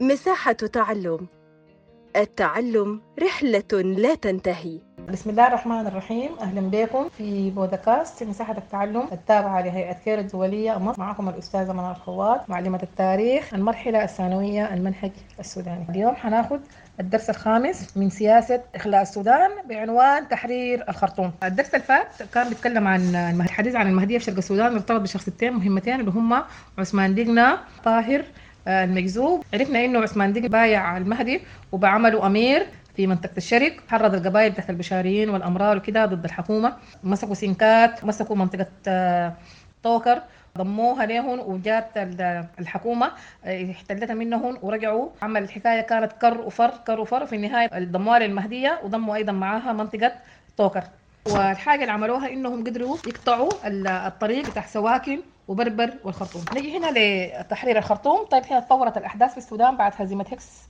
مساحة تعلم. التعلم رحلة لا تنتهي. بسم الله الرحمن الرحيم. أهلا بكم في بودكاست مساحة التعلم التابعة لهيئة كير الدولية مصر معكم الأستاذة منى الخوات معلمة التاريخ المرحلة الثانوية المنهج السوداني. اليوم حناخذ الدرس الخامس من سياسة إخلاء السودان بعنوان تحرير الخرطوم. الدرس الفات كان بيتكلم عن الحديث عن المهدية في شرق السودان مرتبط بشخصيتين مهمتين اللي هم عثمان ديقنا طاهر المجذوب عرفنا إنه عثمان بايع المهدي وبعمله أمير في منطقة الشرق. حرض القبائل تحت البشاريين والأمرار وكده ضد الحكومة. مسكوا سنكات مسكوا منطقة طوكر ضموها لهم وجات الحكومة احتلتها منهم ورجعوا. عمل الحكاية كانت كر وفر كر وفر. في النهاية ضموها للمهدية وضموا أيضا معاها منطقة طوكر والحاجة اللي عملوها إنهم قدروا يقطعوا الطريق بتاع سواكن. وبربر والخرطوم. نجي هنا لتحرير الخرطوم. طيب هنا تطورت الأحداث في السودان بعد هزيمة هكس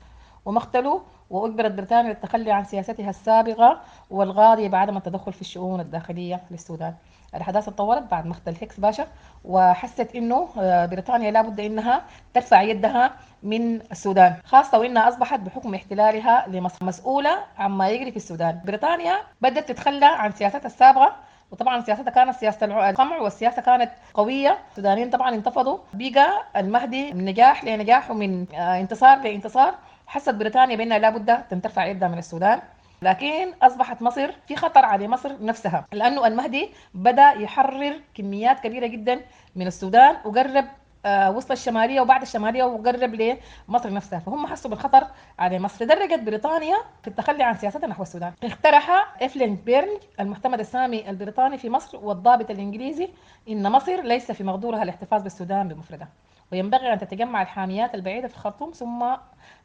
ومقتله وأجبرت بريطانيا للتخلي عن سياستها السابقة والغاضية بعدم التدخل في الشؤون الداخلية للسودان. الأحداث تطورت بعد مقتل هيكس باشا وحست إنه بريطانيا لابد إنها ترفع يدها من السودان خاصة وإنها أصبحت بحكم احتلالها لمصر مسؤولة عما يجري في السودان. بريطانيا بدأت تتخلى عن سياستها السابقة وطبعا سياستها كانت سياسة القمع والسياسة كانت قوية. السودانيين طبعا انتفضوا. بقى المهدي من نجاح لنجاح ومن انتصار لانتصار حست بريطانيا بأنها لابد أن ترفع يدها من السودان. لكن أصبحت مصر في خطر على مصر نفسها لأنه المهدي بدأ يحرر كميات كبيرة جدا من السودان وقرب وسط الشمالية وبعد الشمالية وقرب لمصر نفسها. فهم حسوا بالخطر على مصر. درجت بريطانيا في التخلي عن سياستها نحو السودان. اقترح إفلين بيرنج المعتمد السامي البريطاني في مصر والضابط الإنجليزي إن مصر ليس في مقدورها الاحتفاظ بالسودان بمفردها وينبغي أن تتجمع الحاميات البعيدة في الخرطوم ثم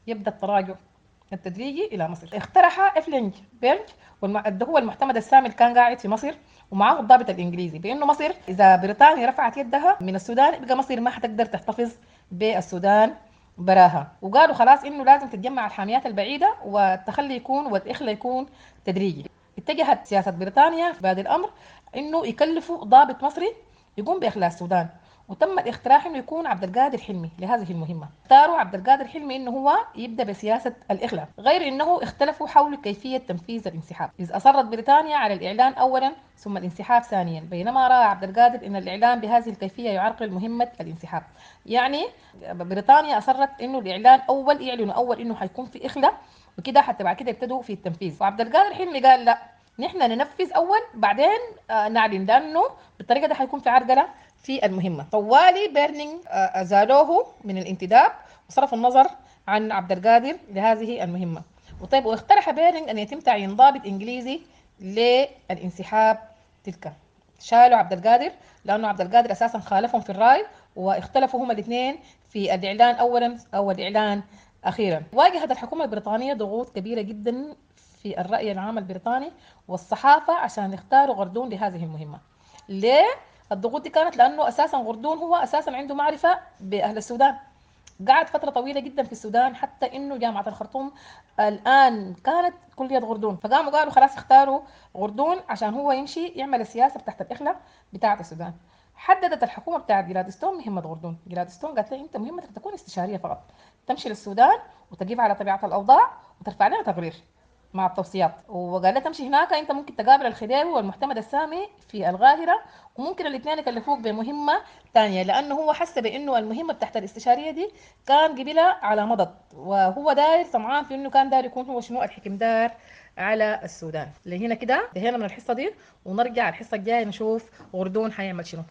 يبدأ التراجع. التدريجي إلى مصر. اقترح إفلين بيرنج هو المعتمد السامي اللي كان قاعد في مصر ومعاه الضابط الإنجليزي بأنه مصر إذا بريطانيا رفعت يدها من السودان يبقى مصر ما حتقدر تحتفظ بالسودان براها. وقالوا خلاص إنه لازم تتجمع الحاميات البعيدة والتخلي يكون والاخلاء يكون تدريجي. اتجهت سياسة بريطانيا في هذا الأمر إنه يكلفوا ضابط مصري يقوم باخلاء السودان. وتم الاقتراح إنه يكون عبد القادر حلمي لهذه المهمة. اختاروا عبد القادر حلمي إنه هو يبدأ بسياسة الإخلاء غير إنه اختلفوا حول كيفية تنفيذ الانسحاب. إذ أصرت بريطانيا على الإعلان اولا ثم الانسحاب ثانيا بينما رأى عبد القادر إن الإعلان بهذه الكيفية يعرقل مهمة الانسحاب. يعني بريطانيا أصرت إنه الإعلان أول يعلنوا أول إنه حيكون في إخلاء وكده حتى بعد كده يبتدوا في التنفيذ. وعبد القادر حلمي قال لا نحن ننفذ أول بعدين نعلن لأنه بالطريقة دي حيكون في عرقلة. في المهمة. طوالي بيرنج أزالوه من الانتداب وصرف النظر عن عبد القادر لهذه المهمة. وطيب واقترح بيرنج أن يتم تعيين ضابط إنجليزي للانسحاب تلك. شالوا عبد القادر لأنه عبد القادر أساسا خالفهم في الرأي واختلفوا هما الاثنين في الإعلان أولا أو الإعلان أخيرا. واجهت الحكومة البريطانية ضغوط كبيرة جدا في الرأي العام البريطاني والصحافة عشان يختاروا غردون لهذه المهمة. ليه؟ الضغوط دي كانت لأنه أساسا غردون هو أساسا عنده معرفة بأهل السودان. قعد فترة طويلة جدا في السودان حتى إنه جامعة الخرطوم الآن كانت كلية غردون. فقاموا قالوا خلاص اختاروا غردون عشان هو يمشي يعمل السياسة تحت الاخلاء بتاعة السودان. حددت الحكومة بتاعت جلادستون مهمة غردون. جلادستون قالت له أنت مهمتك تكون استشارية فقط. تمشي للسودان وتجيب على طبيعة الأوضاع وترفع لنا تقرير. مع التوصيات. وقال لها تمشي هناك انت ممكن تقابل الخديوي والمعتمد السامي في القاهره وممكن الاثنين يكلفوك بمهمة ثانية لأنه هو حس بإنه المهمة بتاعت الاستشارية دي كان قبلها على مضض وهو داير طمعان في إنه كان داير يكون هو شنو الحكمدار على السودان. لهنا كده انتهينا من الحصة دي ونرجع الحصة الجاية نشوف غردون حيعمل شنو.